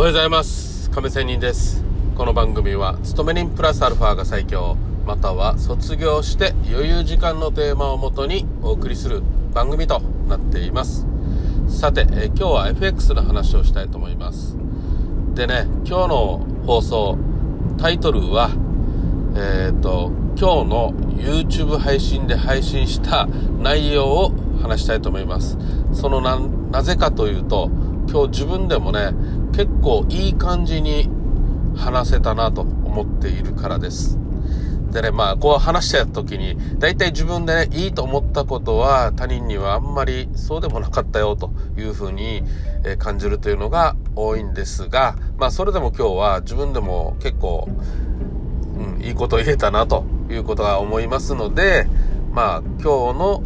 おはようございます。亀仙人です。この番組は勤め人プラスアルファが最強。または卒業して余裕時間のテーマをもとにお送りする番組となっています。さて、え今日は FX の話をしたいと思います。でね今日の放送タイトルはえっ、ー、と今日の YouTube 配信で配信した内容を話したいと思います。そのなぜかというと今日自分でもね結構いい感じに話せたなと思っているからです。でねまあこう話した時に大体自分でねいいと思ったことは他人にはあんまりそうでもなかったよというふうに、感じるというのが多いんですがまあそれでも今日は自分でも結構、うん、いいこと言えたなということが思いますのでまあ今日の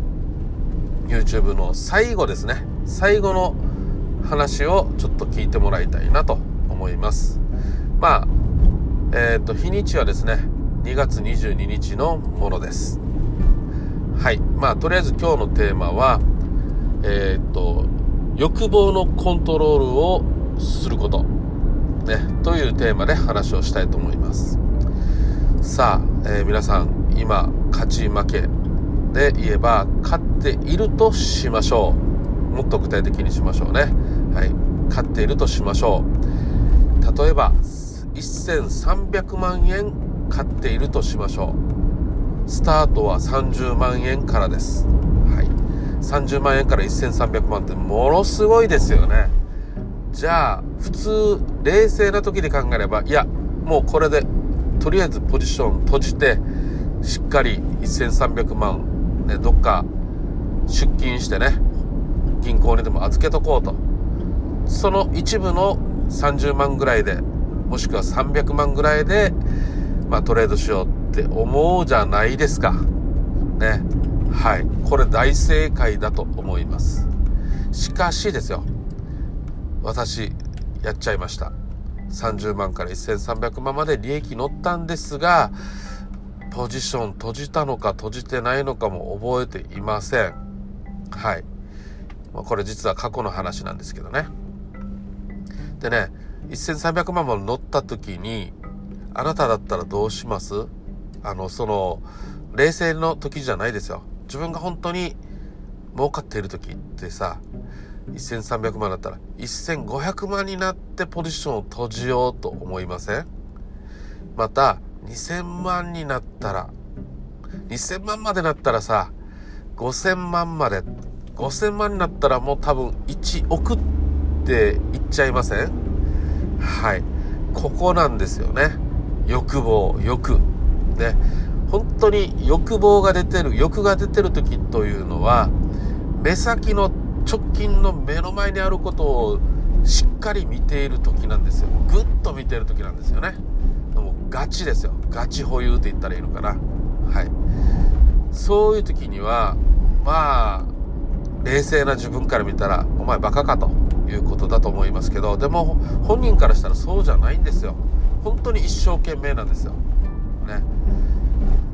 YouTube の最後ですね。最後の話をちょっと聞いてもらいたいなと思います。まあえっ、ー、と日にちはですね2月22日のものです。はい。まあとりあえず今日のテーマはえっ、ー、と欲望のコントロールをすること。ねというテーマで話をしたいと思います。さあ、えー、皆さん今勝ち負けで言えば勝っているとしましょう。もっと具体的にしましょうね。はい、買っているとしましょう。例えば1300万円買っているとしましょう。スタートは30万円からです、はい、30万円から1300万ってものすごいですよね。じゃあ普通冷静な時で考えればいやもうこれでとりあえずポジション閉じてしっかり1300万、ね、どっか出金してね銀行にでも預けとこうと。その一部の30万ぐらいでもしくは300万ぐらいで、まあ、トレードしようって思うじゃないですか。ね。はい。これ大正解だと思います。しかしですよ。私、やっちゃいました。30万から1300万まで利益乗ったんですが、ポジション閉じたのか閉じてないのかも覚えていません。はい。これ実は過去の話なんですけどね。でね、1300万も乗った時に、あなただったらどうします？あの、その、冷静の時じゃないですよ。自分が本当に儲かっている時ってさ、1300万だったら1500万になってポジションを閉じようと思いません？また2000万になったら2000万までなったらさ5000万まで5000万になったらもう多分1億ってって言っちゃいません？はい。ここなんですよね。欲望欲。ね。本当に欲望が出てる欲が出てる時というのは目先の直近の目の前にあることをしっかり見ている時なんですよ。ぐっと見ている時なんですよね。もうガチですよ。ガチ保有って言ったらいいのかな。はい。そういう時にはまあ冷静な自分から見たらお前バカかと。いうことだと思いますけどでも本人からしたらそうじゃないんですよ。本当に一生懸命なんですよ。ね。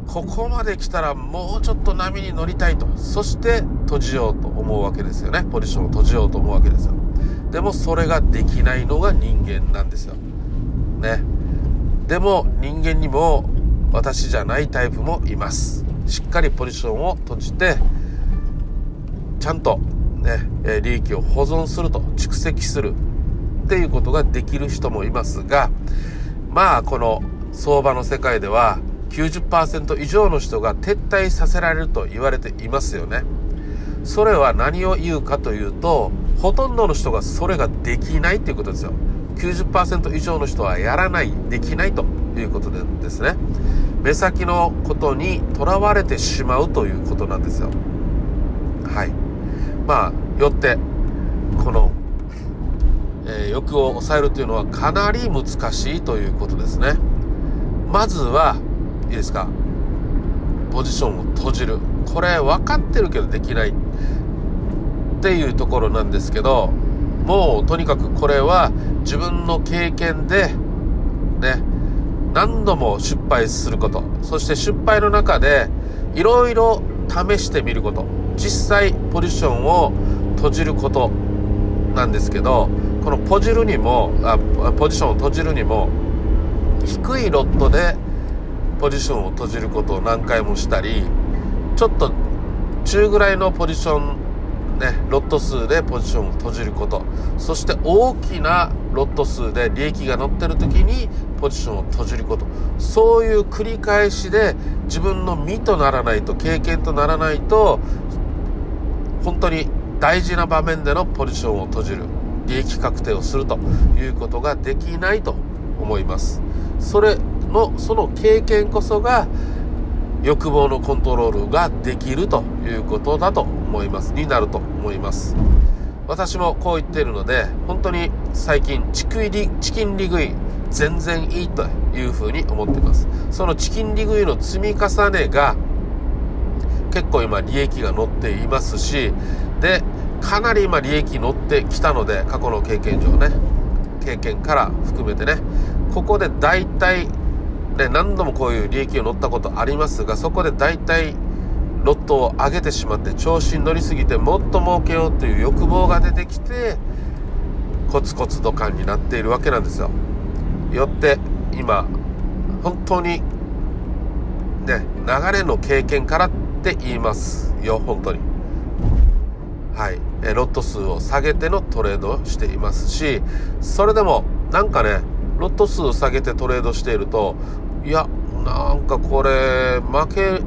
ここまで来たらもうちょっと波に乗りたいとそして閉じようと思うわけですよね。ポジションを閉じようと思うわけですよ。でもそれができないのが人間なんですよ。ね。でも人間にも私じゃないタイプもいます。しっかりポジションを閉じてちゃんとね、え利益を保存すると蓄積するっていうことができる人もいますがまあこの相場の世界では90%以上の人が撤退させられると言われていますよね。それは何を言うかというとほとんどの人がそれができないということですよ。90%以上の人はやらないできないということでですね目先のことにとらわれてしまうということなんですよ。はいまあよってこの、えー、欲を抑えるというのはかなり難しいということですね。まずはいいですか？ポジションを閉じる。これ分かってるけどできないっていうところなんですけどもうとにかくこれは自分の経験でね何度も失敗すること。そして失敗の中でいろいろ試してみること。実際ポジションを閉じることなんですけどこのポジルにもあポジションを閉じるにも低いロットでポジションを閉じることを何回もしたりちょっと中ぐらいのポジションね、ロット数でポジションを閉じることそして大きなロット数で利益が乗ってる時にポジションを閉じること。そういう繰り返しで自分の身とならないと経験とならないと本当に大事な場面でのポジションを閉じる。利益確定をするということができないと思います。それのその経験こそが欲望のコントロールができるということだと思います。になると思います。私もこう言っているので本当に最近チチキン利食い全然いいというふうに思っています。そのチキン利食いの積み重ねが結構今利益が乗っていますしでかなり今利益乗ってきたので過去の経験上ね経験から含めてねここで大体ね、何度もこういう利益を乗ったことありますがそこで大体ロットを上げてしまって調子に乗りすぎてもっと儲けようという欲望が出てきてコツコツと感になっているわけなんですよ。よって今本当にね流れの経験からって言いますよ本当に。はい。えロット数を下げてのトレードをしていますしそれでもなんかねロット数を下げてトレードしているといやなんかこれ負け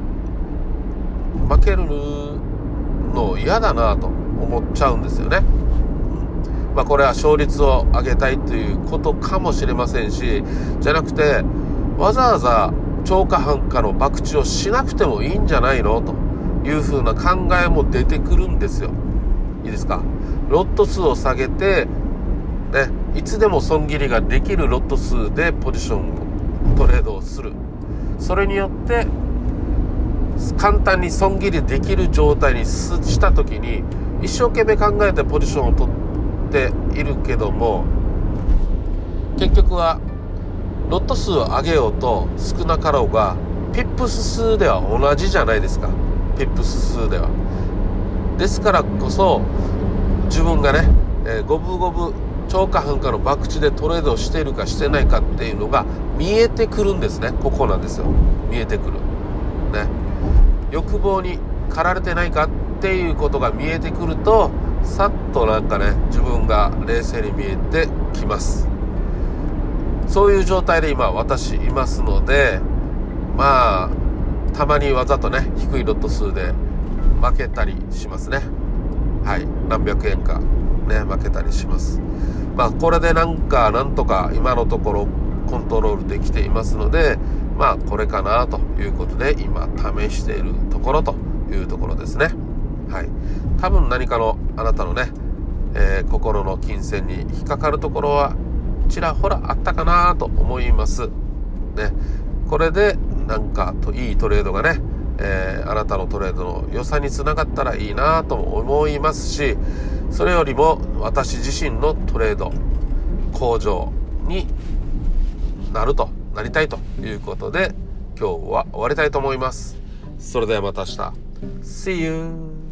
負けるの嫌だなと思っちゃうんですよね。まあ、これは勝率を上げたいということかもしれませんしじゃなくてわざわざ超過半価の博打をしなくてもいいんじゃないの？というふうな考えも出てくるんですよ。いいですか？ロット数を下げてね、いつでも損切りができるロット数でポジションをトレードをする。それによって簡単に損切りできる状態にした時に一生懸命考えてポジションを取っているけども結局はロット数を上げようと少なかろうがピップス数では同じじゃないですか。ピップス数では。ですからこそ自分がね、え、五分五分丁か半かの博打でトレードをしているかしてないかっていうのが見えてくるんですね。ここなんですよ。見えてくる。ね。欲望に駆られてないかっていうことが見えてくるとさっとなんかね自分が冷静に見えてきます。そういう状態で今私いますのでまあたまにわざとね低いロット数で負けたりしますね。はい。何百円かね負けたりします。まあこれでなんかなんとか今のところコントロールできていますのでまあこれかなということで今試しているところというところですね。はい。多分何かのあなたのね、えー、心の金銭に引っかかるところはちらほらあったかなと思います。ね。これでなんかといいトレードがねえー、あなたのトレードの良さにつながったらいいなと思いますしそれよりも私自身のトレード向上になるとなりたいということで今日は終わりたいと思います。それではまた明日。See you!